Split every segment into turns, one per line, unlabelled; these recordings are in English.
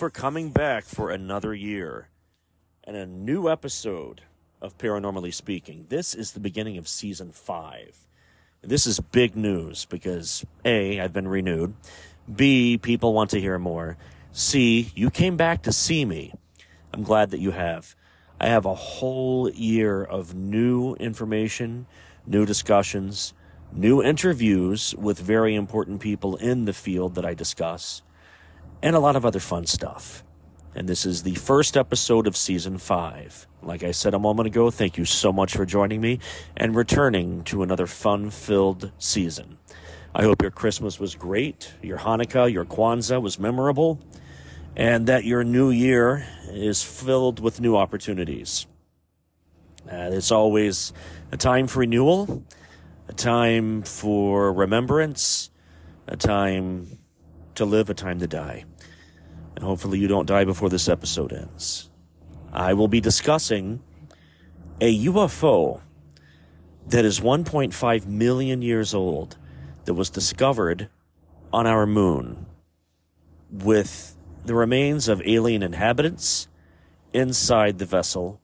for coming back for another year and a new episode of Paranormally Speaking. This is the beginning of season five. This is big news because A, I've been renewed. B, people want to hear more. C, you came back to see me. I'm glad that you have. I have a whole year of new information, new discussions, new interviews with very important people in the field that I discuss, and a lot of other fun stuff. And this is the first episode of season five. Like I said a moment ago, thank you so much for joining me and returning to another fun filled season. I hope your Christmas was great, your Hanukkah, your Kwanzaa was memorable, and that your new year is filled with new opportunities. Uh, it's always a time for renewal, a time for remembrance, a time to live, a time to die. And hopefully, you don't die before this episode ends. I will be discussing a UFO that is 1.5 million years old that was discovered on our moon with the remains of alien inhabitants inside the vessel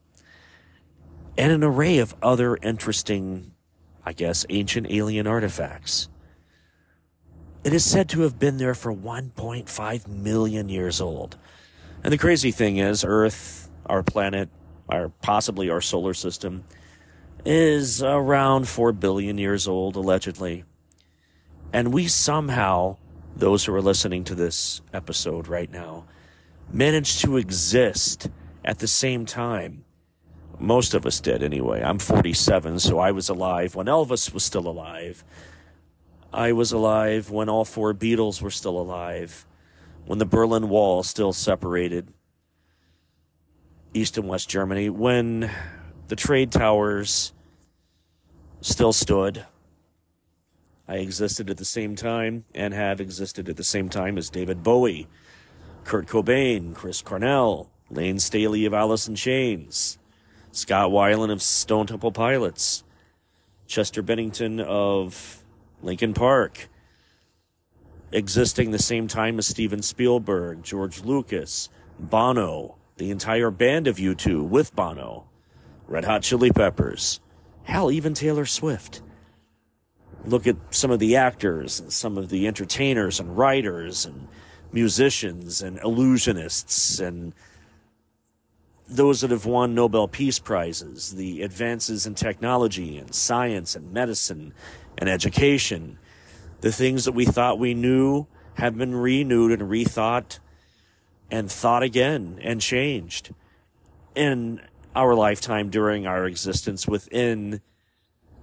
and an array of other interesting, I guess, ancient alien artifacts. It is said to have been there for 1.5 million years old. And the crazy thing is, Earth, our planet, our possibly our solar system, is around 4 billion years old, allegedly. And we somehow, those who are listening to this episode right now, managed to exist at the same time. Most of us did, anyway. I'm 47, so I was alive when Elvis was still alive. I was alive when all four Beatles were still alive, when the Berlin Wall still separated East and West Germany, when the trade towers still stood. I existed at the same time and have existed at the same time as David Bowie, Kurt Cobain, Chris Cornell, Lane Staley of Alice in Chains, Scott Weiland of Stone Temple Pilots, Chester Bennington of Linkin Park, existing the same time as Steven Spielberg, George Lucas, Bono, the entire band of U2 with Bono, Red Hot Chili Peppers, hell, even Taylor Swift. Look at some of the actors and some of the entertainers and writers and musicians and illusionists and those that have won Nobel Peace Prizes, the advances in technology and science and medicine and education, the things that we thought we knew have been renewed and rethought and thought again and changed in our lifetime during our existence within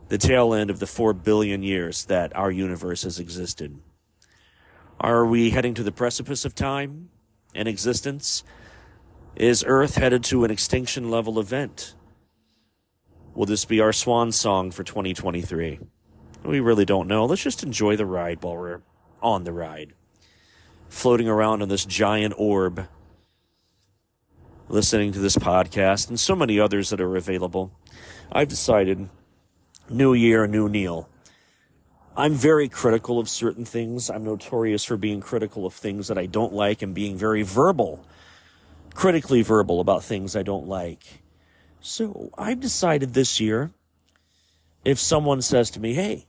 the tail end of the four billion years that our universe has existed. Are we heading to the precipice of time and existence? Is Earth headed to an extinction level event? Will this be our swan song for 2023? We really don't know. Let's just enjoy the ride while we're on the ride. Floating around on this giant orb, listening to this podcast and so many others that are available. I've decided new year, new Neil. I'm very critical of certain things. I'm notorious for being critical of things that I don't like and being very verbal critically verbal about things I don't like. So I've decided this year if someone says to me, hey,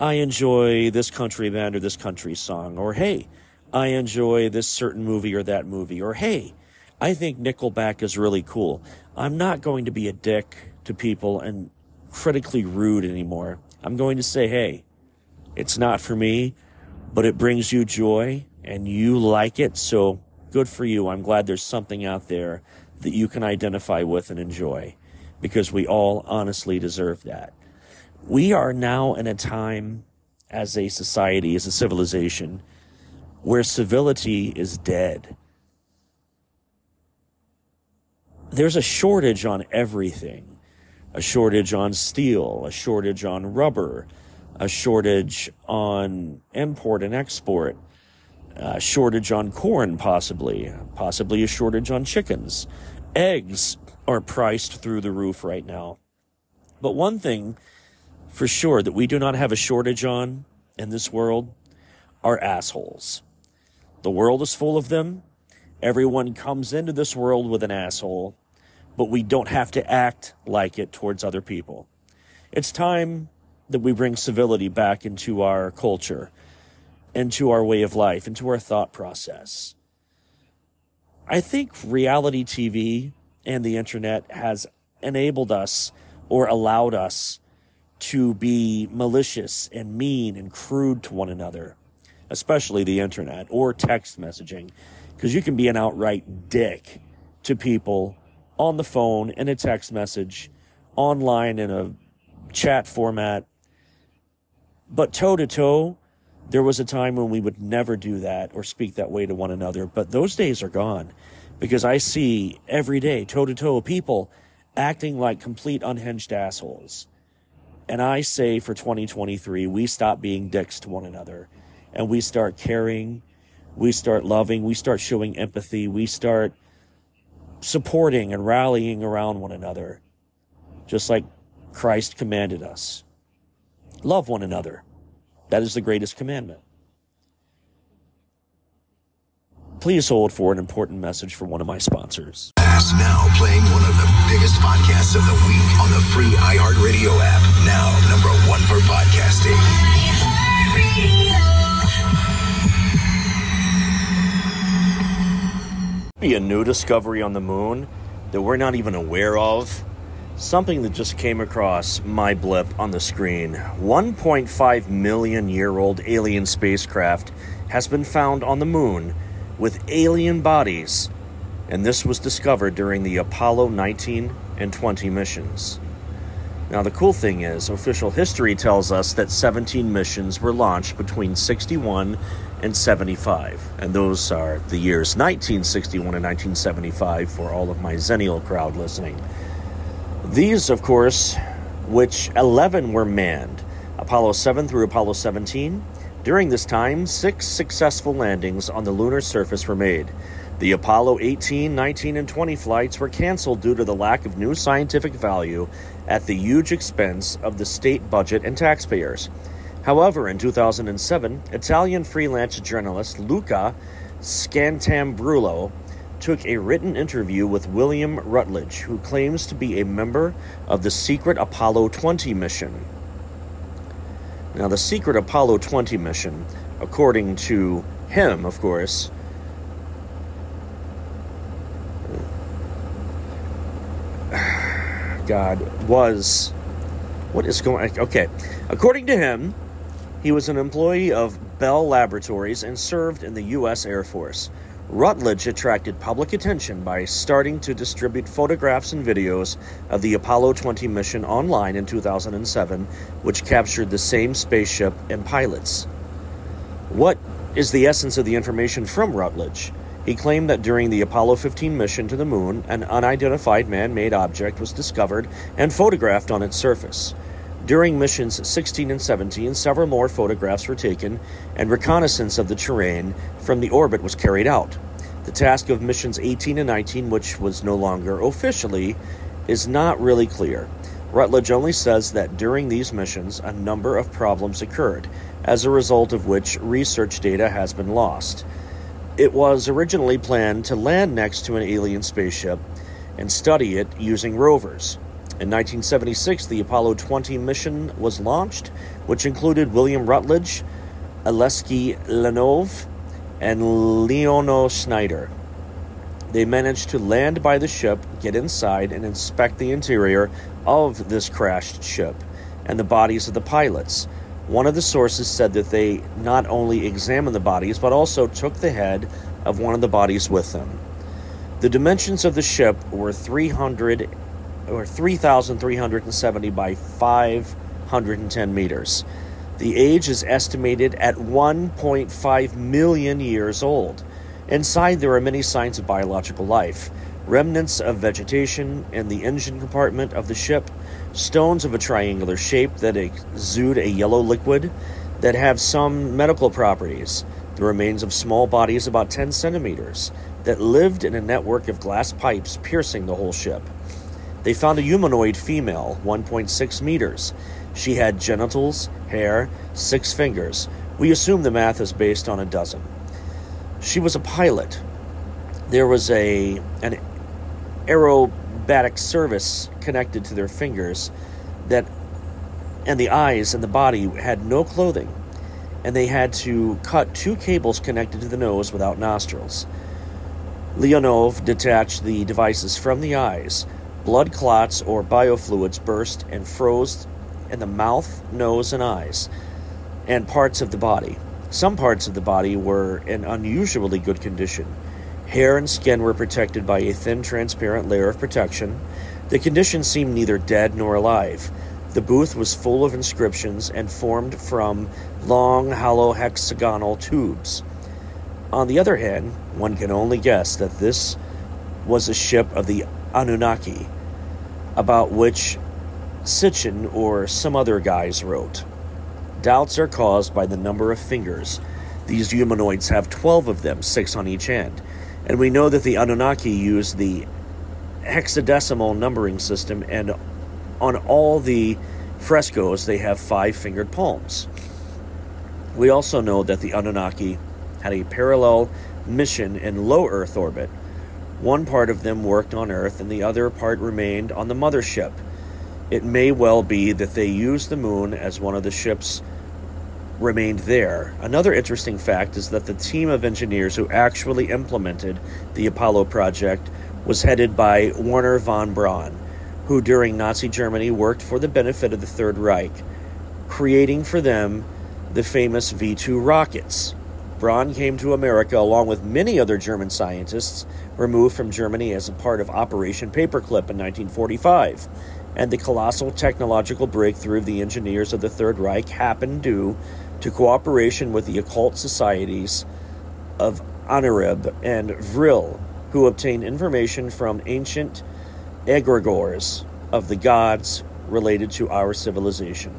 I enjoy this country band or this country song, or hey, I enjoy this certain movie or that movie, or hey, I think Nickelback is really cool. I'm not going to be a dick to people and critically rude anymore. I'm going to say, hey, it's not for me, but it brings you joy and you like it, so good for you. I'm glad there's something out there that you can identify with and enjoy because we all honestly deserve that. We are now in a time as a society, as a civilization, where civility is dead. There's a shortage on everything a shortage on steel, a shortage on rubber, a shortage on import and export a shortage on corn, possibly, possibly a shortage on chickens. Eggs are priced through the roof right now. But one thing for sure that we do not have a shortage on in this world are assholes. The world is full of them, Everyone comes into this world with an asshole, but we don't have to act like it towards other people. It's time that we bring civility back into our culture, into our way of life, into our thought process. I think reality TV and the internet has enabled us or allowed us to be malicious and mean and crude to one another, especially the internet or text messaging, because you can be an outright dick to people on the phone in a text message, online in a chat format. But toe to toe, there was a time when we would never do that or speak that way to one another. But those days are gone because I see every day, toe to toe, people acting like complete unhinged assholes. And I say for 2023, we stop being dicks to one another and we start caring, we start loving, we start showing empathy, we start supporting and rallying around one another, just like Christ commanded us. Love one another. That is the greatest commandment. Please hold for an important message from one of my sponsors.
Now playing one of the biggest podcasts of the week on the free iHeartRadio app. Now number one for podcasting.
Be a new discovery on the moon that we're not even aware of. Something that just came across my blip on the screen. 1.5 million year old alien spacecraft has been found on the moon with alien bodies, and this was discovered during the Apollo 19 and 20 missions. Now, the cool thing is, official history tells us that 17 missions were launched between 61 and 75, and those are the years 1961 and 1975 for all of my Zennial crowd listening. These, of course, which 11 were manned Apollo 7 through Apollo 17, during this time, six successful landings on the lunar surface were made. The Apollo 18, 19, and 20 flights were canceled due to the lack of new scientific value at the huge expense of the state budget and taxpayers. However, in 2007, Italian freelance journalist Luca Scantamburlo took a written interview with William Rutledge, who claims to be a member of the secret Apollo 20 mission. Now, the secret Apollo 20 mission, according to him, of course, God, was. What is going Okay. According to him, he was an employee of Bell Laboratories and served in the U.S. Air Force. Rutledge attracted public attention by starting to distribute photographs and videos of the Apollo 20 mission online in 2007, which captured the same spaceship and pilots. What is the essence of the information from Rutledge? He claimed that during the Apollo 15 mission to the moon, an unidentified man made object was discovered and photographed on its surface. During missions 16 and 17, several more photographs were taken, and reconnaissance of the terrain from the orbit was carried out. The task of missions 18 and 19, which was no longer officially, is not really clear. Rutledge only says that during these missions, a number of problems occurred, as a result of which research data has been lost. It was originally planned to land next to an alien spaceship and study it using rovers. In 1976, the Apollo 20 mission was launched, which included William Rutledge, Alesky Leonov, and Leonid Schneider. They managed to land by the ship, get inside, and inspect the interior of this crashed ship and the bodies of the pilots. One of the sources said that they not only examined the bodies, but also took the head of one of the bodies with them. The dimensions of the ship were 300 or 3,370 by 510 meters. The age is estimated at 1.5 million years old. Inside, there are many signs of biological life remnants of vegetation in the engine compartment of the ship, stones of a triangular shape that exude a yellow liquid that have some medical properties, the remains of small bodies about 10 centimeters that lived in a network of glass pipes piercing the whole ship. They found a humanoid female, 1.6 meters. She had genitals, hair, six fingers. We assume the math is based on a dozen. She was a pilot. there was a an aerobatic service connected to their fingers that and the eyes and the body had no clothing and they had to cut two cables connected to the nose without nostrils. Leonov detached the devices from the eyes. Blood clots or biofluids burst and froze in the mouth, nose, and eyes, and parts of the body. Some parts of the body were in unusually good condition. Hair and skin were protected by a thin, transparent layer of protection. The condition seemed neither dead nor alive. The booth was full of inscriptions and formed from long, hollow hexagonal tubes. On the other hand, one can only guess that this was a ship of the Anunnaki, about which Sitchin or some other guys wrote. Doubts are caused by the number of fingers. These humanoids have 12 of them, six on each hand. And we know that the Anunnaki used the hexadecimal numbering system, and on all the frescoes, they have five fingered palms. We also know that the Anunnaki had a parallel mission in low Earth orbit. One part of them worked on Earth, and the other part remained on the mothership. It may well be that they used the moon as one of the ships remained there. Another interesting fact is that the team of engineers who actually implemented the Apollo project was headed by Wernher von Braun, who during Nazi Germany worked for the benefit of the Third Reich, creating for them the famous V 2 rockets. Braun came to America along with many other German scientists removed from Germany as a part of Operation Paperclip in 1945. And the colossal technological breakthrough of the engineers of the Third Reich happened due to cooperation with the occult societies of Ahnenerbe and Vril, who obtained information from ancient egregores of the gods related to our civilization.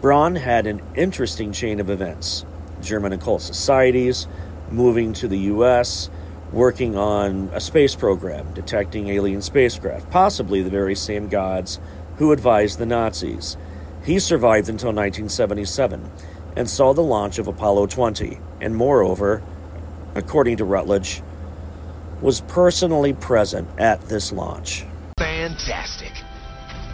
Braun had an interesting chain of events German occult societies, moving to the U.S., working on a space program, detecting alien spacecraft, possibly the very same gods who advised the Nazis. He survived until 1977 and saw the launch of Apollo 20, and moreover, according to Rutledge, was personally present at this launch.
Fantastic.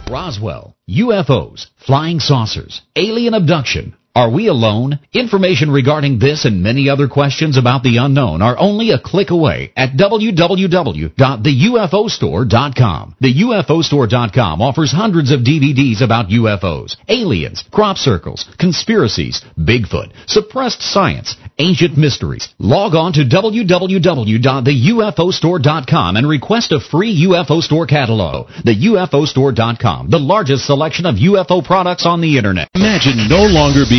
Roswell, UFOs, flying saucers, alien abduction. Are we alone? Information regarding this and many other questions about the unknown are only a click away at www.theufostore.com. TheUFOstore.com offers hundreds of DVDs about UFOs, aliens, crop circles, conspiracies, Bigfoot, suppressed science, ancient mysteries. Log on to www.theufostore.com and request a free UFO store catalog. TheUFOstore.com, the largest selection of UFO products on the internet.
Imagine no longer being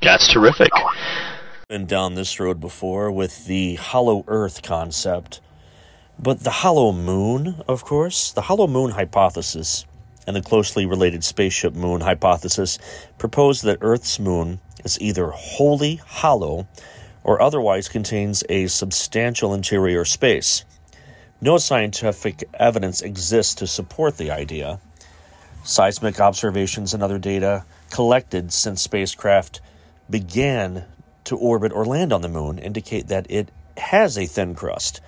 That's terrific.
Been down this road before with the hollow earth concept. But the hollow moon, of course, the hollow moon hypothesis and the closely related spaceship moon hypothesis propose that Earth's moon is either wholly hollow or otherwise contains a substantial interior space. No scientific evidence exists to support the idea. Seismic observations and other data collected since spacecraft began to orbit or land on the moon indicate that it has a thin crust,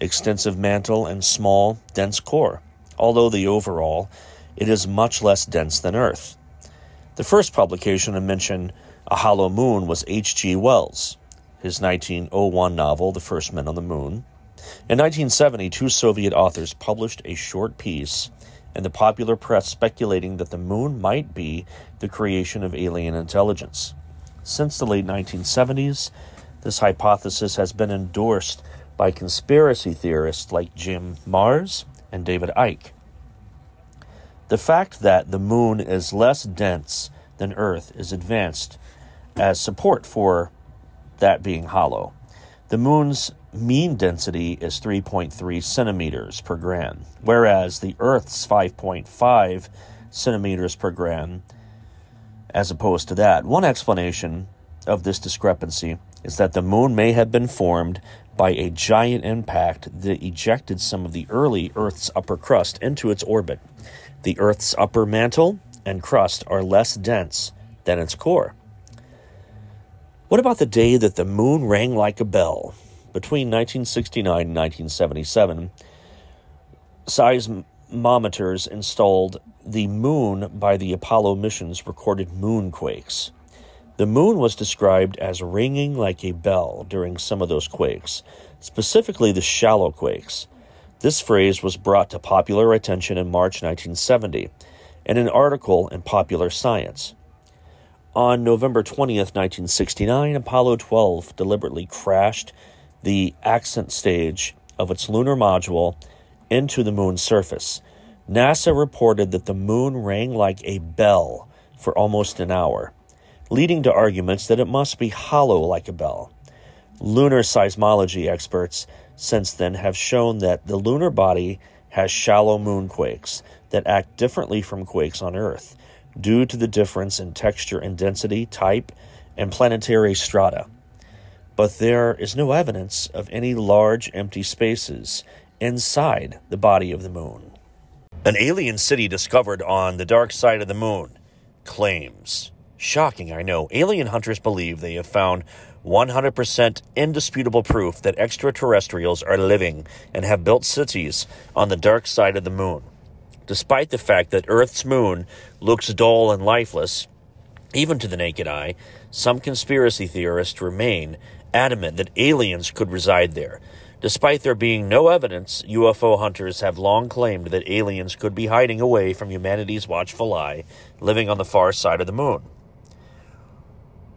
extensive mantle, and small, dense core, although the overall it is much less dense than Earth. The first publication to mention a hollow moon was H.G. Wells, his 1901 novel, The First Men on the Moon. In 1970, two Soviet authors published a short piece in the popular press speculating that the moon might be the creation of alien intelligence. Since the late 1970s, this hypothesis has been endorsed by conspiracy theorists like Jim Marrs and David Icke. The fact that the moon is less dense than Earth is advanced as support for that being hollow. The moon's mean density is 3.3 centimeters per gram, whereas the Earth's 5.5 centimeters per gram, as opposed to that. One explanation of this discrepancy is that the moon may have been formed by a giant impact that ejected some of the early Earth's upper crust into its orbit. The Earth's upper mantle and crust are less dense than its core. What about the day that the moon rang like a bell? Between 1969 and 1977, seismometers installed the moon by the Apollo missions recorded moonquakes. The moon was described as ringing like a bell during some of those quakes, specifically the shallow quakes. This phrase was brought to popular attention in March 1970 in an article in Popular Science. On November 20th, 1969, Apollo 12 deliberately crashed the ascent stage of its lunar module into the moon's surface. NASA reported that the moon rang like a bell for almost an hour leading to arguments that it must be hollow like a bell. Lunar seismology experts since then have shown that the lunar body has shallow moonquakes that act differently from quakes on Earth due to the difference in texture and density, type, and planetary strata. But there is no evidence of any large empty spaces inside the body of the moon. An alien city discovered on the dark side of the moon claims Shocking, I know. Alien hunters believe they have found 100% indisputable proof that extraterrestrials are living and have built cities on the dark side of the moon. Despite the fact that Earth's moon looks dull and lifeless, even to the naked eye, some conspiracy theorists remain adamant that aliens could reside there. Despite there being no evidence, UFO hunters have long claimed that aliens could be hiding away from humanity's watchful eye, living on the far side of the moon.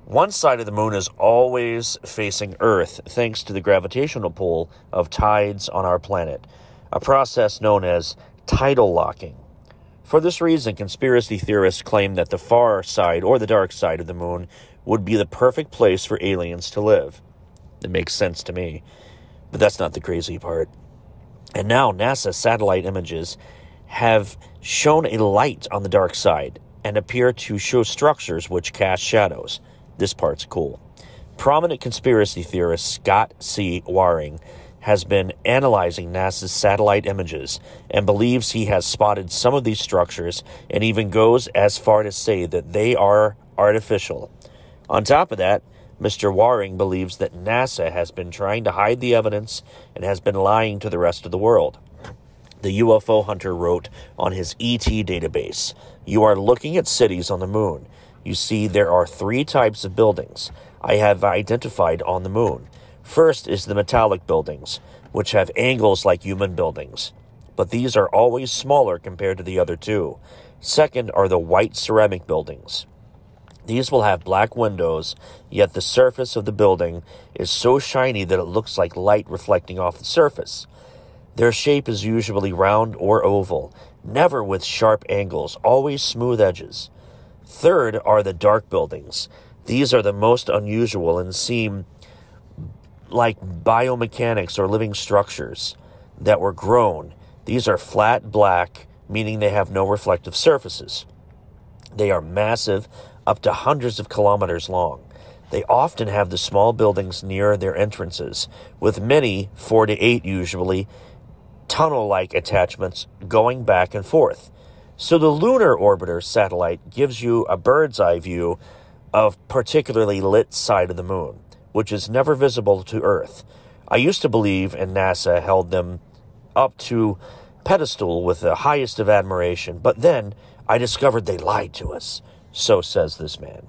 One side of the moon is always facing Earth thanks to the gravitational pull of tides on our planet, a process known as tidal locking. For this reason, conspiracy theorists claim that the far side or the dark side of the moon would be the perfect place for aliens to live. It makes sense to me, but that's not the crazy part. And now NASA satellite images have shown a light on the dark side and appear to show structures which cast shadows. This part's cool. Prominent conspiracy theorist Scott C. Waring has been analyzing NASA's satellite images and believes he has spotted some of these structures and even goes as far to say that they are artificial. On top of that, Mr. Waring believes that NASA has been trying to hide the evidence and has been lying to the rest of the world. The UFO hunter wrote on his ET database You are looking at cities on the moon you see there are three types of buildings I have identified on the moon. First is the metallic buildings, which have angles like human buildings, but these are always smaller compared to the other two. Second are the white ceramic buildings. These will have black windows, yet the surface of the building is so shiny that it looks like light reflecting off the surface. Their shape is usually round or oval, never with sharp angles, always smooth edges. Third are the dark buildings. These are the most unusual and seem like biomechanics or living structures that were grown. These are flat black, meaning they have no reflective surfaces. They are massive, up to hundreds of kilometers long. They often have the small buildings near their entrances, with many, four to eight usually, tunnel like attachments going back and forth. So the lunar orbiter satellite gives you a bird's eye view of particularly lit side of the moon, which is never visible to Earth. I used to believe and NASA held them up to pedestal with the highest of admiration, but then I discovered they lied to us. So says this man.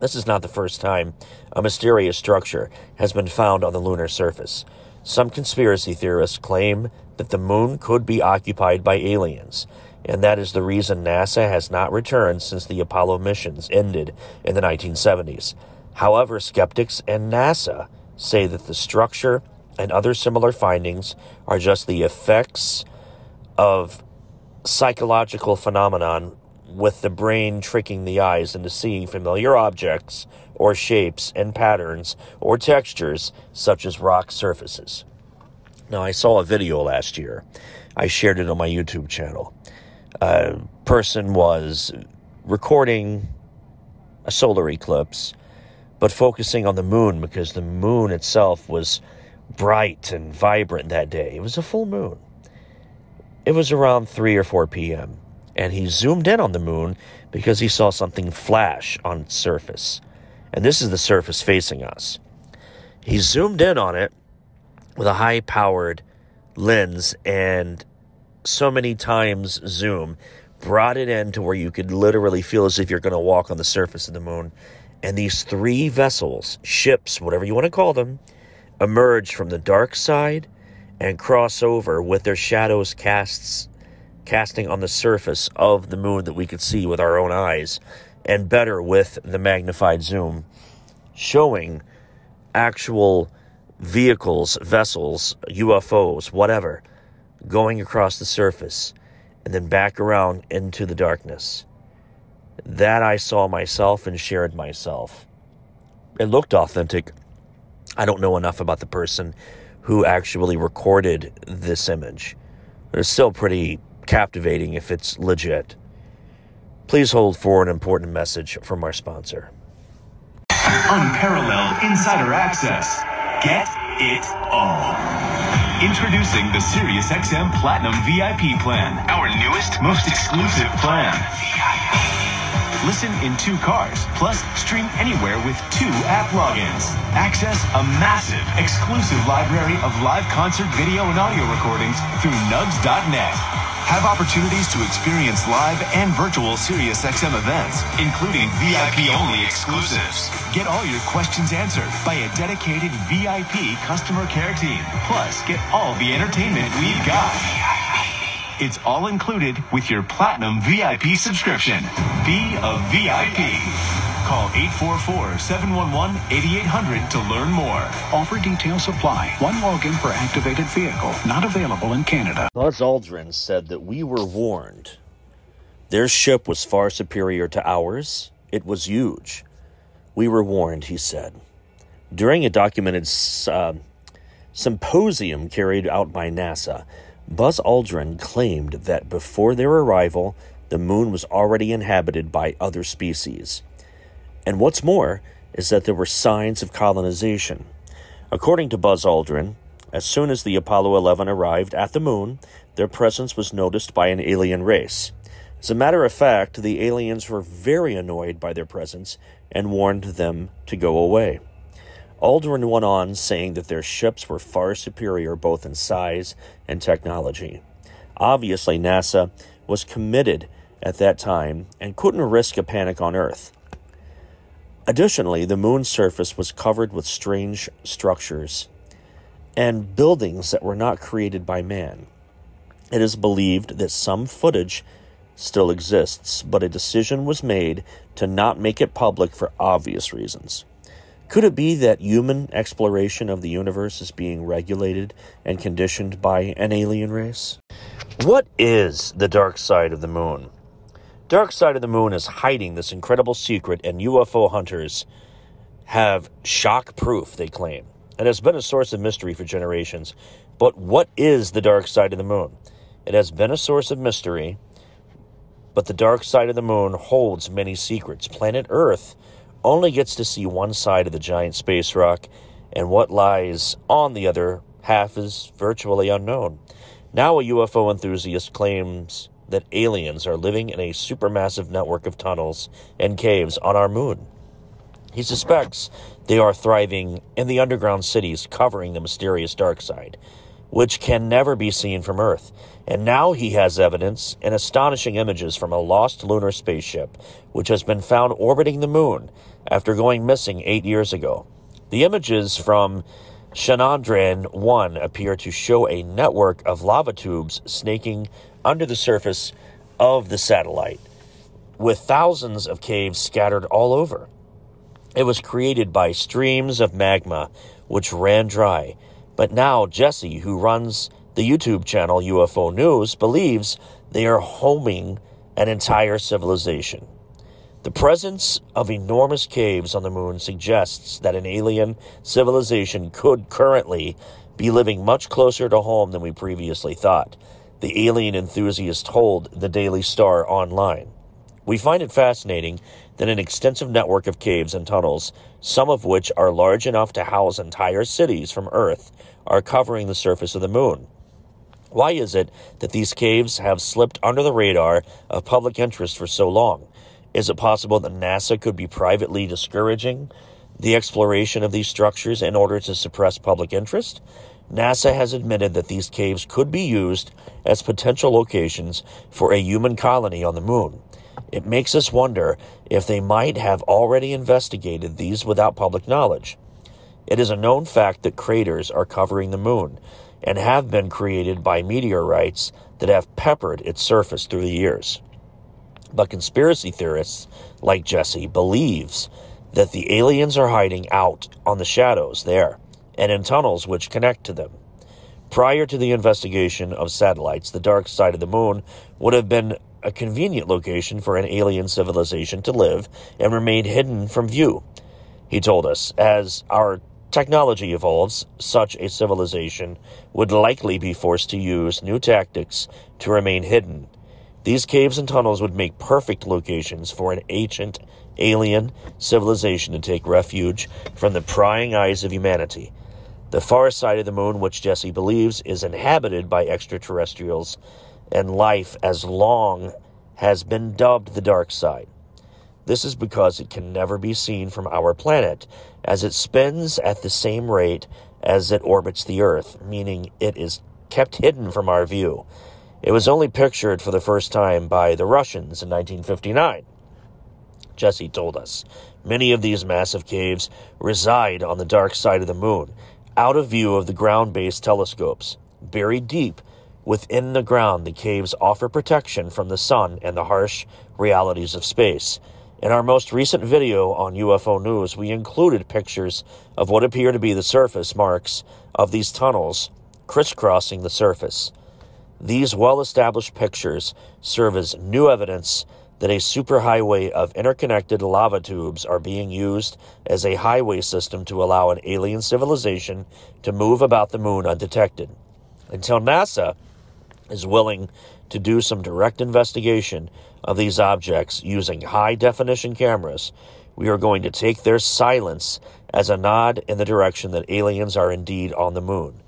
This is not the first time a mysterious structure has been found on the lunar surface. Some conspiracy theorists claim that the moon could be occupied by aliens and that is the reason NASA has not returned since the Apollo missions ended in the 1970s. However, skeptics and NASA say that the structure and other similar findings are just the effects of psychological phenomenon with the brain tricking the eyes into seeing familiar objects or shapes and patterns or textures such as rock surfaces. Now, I saw a video last year. I shared it on my YouTube channel. A person was recording a solar eclipse, but focusing on the moon because the moon itself was bright and vibrant that day. It was a full moon. It was around 3 or 4 p.m., and he zoomed in on the moon because he saw something flash on its surface. And this is the surface facing us. He zoomed in on it with a high powered lens and so many times zoom brought it in to where you could literally feel as if you're going to walk on the surface of the moon. And these three vessels, ships, whatever you want to call them, emerge from the dark side and cross over with their shadows casts casting on the surface of the moon that we could see with our own eyes and better with the magnified zoom showing actual vehicles, vessels, UFOs, whatever, going across the surface and then back around into the darkness. That I saw myself and shared myself. It looked authentic. I don't know enough about the person who actually recorded this image. It's still pretty captivating if it's legit. Please hold for an important message from our sponsor.
Unparalleled insider access. Get it all. Introducing the SiriusXM Platinum VIP plan, our newest, most exclusive plan. Listen in two cars, plus stream anywhere with two app logins. Access a massive, exclusive library of live concert video and audio recordings through nugs.net. Have opportunities to experience live and virtual SiriusXM events, including VIP-only exclusives. Get all your questions answered by a dedicated VIP customer care team. Plus, get all the entertainment we've got. It's all included with your Platinum VIP subscription. Be a VIP. Call 844-711-8800 to learn more.
Offer details apply. One login per activated vehicle. Not available in Canada.
Buzz Aldrin said that we were warned. Their ship was far superior to ours. It was huge. We were warned, he said. During a documented uh, symposium carried out by NASA, Buzz Aldrin claimed that before their arrival, the moon was already inhabited by other species. And what's more is that there were signs of colonization. According to Buzz Aldrin, as soon as the Apollo 11 arrived at the moon, their presence was noticed by an alien race. As a matter of fact, the aliens were very annoyed by their presence and warned them to go away. Aldrin went on saying that their ships were far superior both in size and technology. Obviously, NASA was committed at that time and couldn't risk a panic on Earth. Additionally, the moon's surface was covered with strange structures and buildings that were not created by man. It is believed that some footage still exists, but a decision was made to not make it public for obvious reasons. Could it be that human exploration of the universe is being regulated and conditioned by an alien race? What is the dark side of the moon? Dark side of the moon is hiding this incredible secret, and UFO hunters have shock proof, they claim. It has been a source of mystery for generations. But what is the dark side of the moon? It has been a source of mystery, but the dark side of the moon holds many secrets. Planet Earth only gets to see one side of the giant space rock, and what lies on the other half is virtually unknown. Now, a UFO enthusiast claims that aliens are living in a supermassive network of tunnels and caves on our moon. He suspects they are thriving in the underground cities covering the mysterious dark side, which can never be seen from Earth. And now he has evidence and astonishing images from a lost lunar spaceship, which has been found orbiting the moon after going missing eight years ago. The images from Chandrayaan 1 appear to show a network of lava tubes snaking under the surface of the satellite, with thousands of caves scattered all over. It was created by streams of magma which ran dry. But now Jesse, who runs the YouTube channel UFO News, believes they are homing an entire civilization. The presence of enormous caves on the moon suggests that an alien civilization could currently be living much closer to home than we previously thought, the alien enthusiast told the Daily Star online. We find it fascinating that an extensive network of caves and tunnels, some of which are large enough to house entire cities from Earth, are covering the surface of the moon. Why is it that these caves have slipped under the radar of public interest for so long? Is it possible that NASA could be privately discouraging the exploration of these structures in order to suppress public interest? NASA has admitted that these caves could be used as potential locations for a human colony on the moon. It makes us wonder if they might have already investigated these without public knowledge. It is a known fact that craters are covering the moon and have been created by meteorites that have peppered its surface through the years. But conspiracy theorists like Jesse believes that the aliens are hiding out on the shadows there and in tunnels which connect to them. Prior to the investigation of satellites, the dark side of the moon would have been a convenient location for an alien civilization to live and remain hidden from view. He told us, as our technology evolves, such a civilization would likely be forced to use new tactics to remain hidden. These caves and tunnels would make perfect locations for an ancient alien civilization to take refuge from the prying eyes of humanity. The far side of the moon, which Jesse believes is inhabited by extraterrestrials and life as long, has been dubbed the dark side. This is because it can never be seen from our planet, as it spins at the same rate as it orbits the Earth, meaning it is kept hidden from our view. It was only pictured for the first time by the Russians in 1959. Jesse told us. Many of these massive caves reside on the dark side of the moon, out of view of the ground based telescopes. Buried deep within the ground, the caves offer protection from the sun and the harsh realities of space. In our most recent video on UFO News, we included pictures of what appear to be the surface marks of these tunnels crisscrossing the surface. These well established pictures serve as new evidence that a superhighway of interconnected lava tubes are being used as a highway system to allow an alien civilization to move about the moon undetected. Until NASA is willing to do some direct investigation of these objects using high definition cameras, we are going to take their silence as a nod in the direction that aliens are indeed on the moon.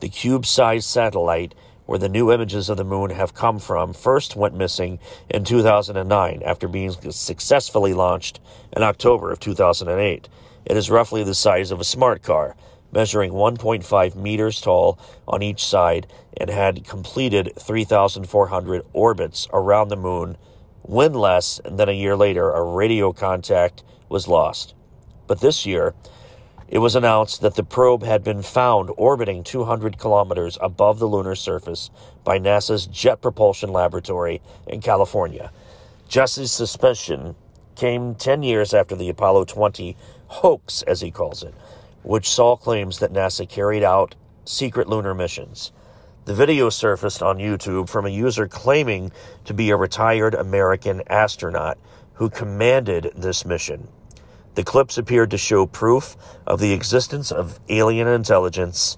The cube sized satellite where the new images of the moon have come from, first went missing in 2009 after being successfully launched in October of 2008. It is roughly the size of a smart car, measuring 1.5 meters tall on each side, and had completed 3,400 orbits around the moon when less than a year later a radio contact was lost. But this year, it was announced that the probe had been found orbiting 200 kilometers above the lunar surface by NASA's Jet Propulsion Laboratory in California. Jesse's suspicion came 10 years after the Apollo 20 hoax, as he calls it, which saw claims that NASA carried out secret lunar missions. The video surfaced on YouTube from a user claiming to be a retired American astronaut who commanded this mission. The clips appeared to show proof of the existence of alien intelligence,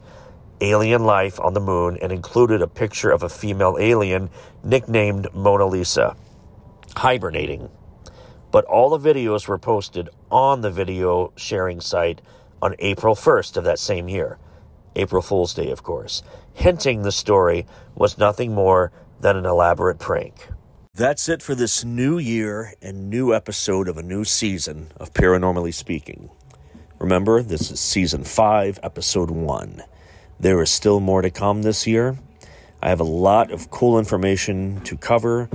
alien life on the moon, and included a picture of a female alien nicknamed Mona Lisa, hibernating. But all the videos were posted on the video sharing site on April 1st of that same year. April Fool's Day, of course, hinting the story was nothing more than an elaborate prank. That's it for this new year and new episode of a new season of Paranormally Speaking. Remember, this is season five, episode one. There is still more to come this year. I have a lot of cool information to cover,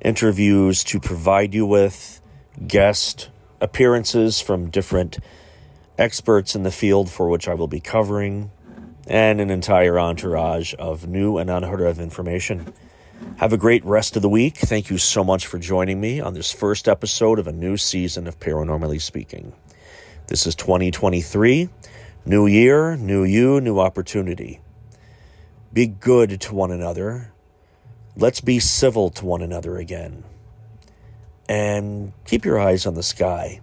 interviews to provide you with, guest appearances from different experts in the field for which I will be covering, and an entire entourage of new and unheard of information. Have a great rest of the week. Thank you so much for joining me on this first episode of a new season of Paranormally Speaking. This is 2023. New year, new you, new opportunity. Be good to one another. Let's be civil to one another again. and keep your eyes on the sky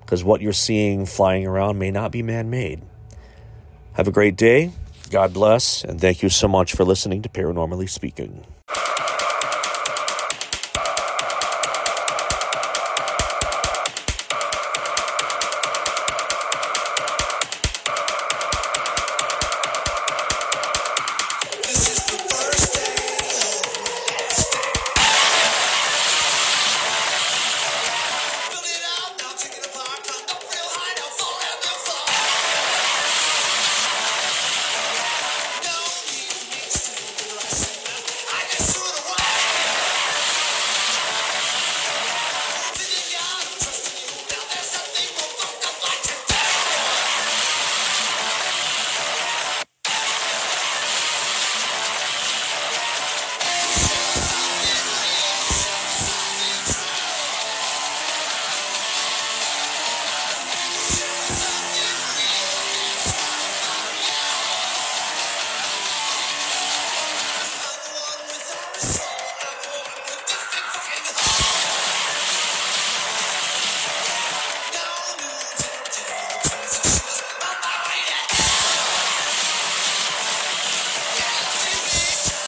because what you're seeing flying around may not be man made. Have a great day. God bless, and thank you so much for listening to Paranormally Speaking.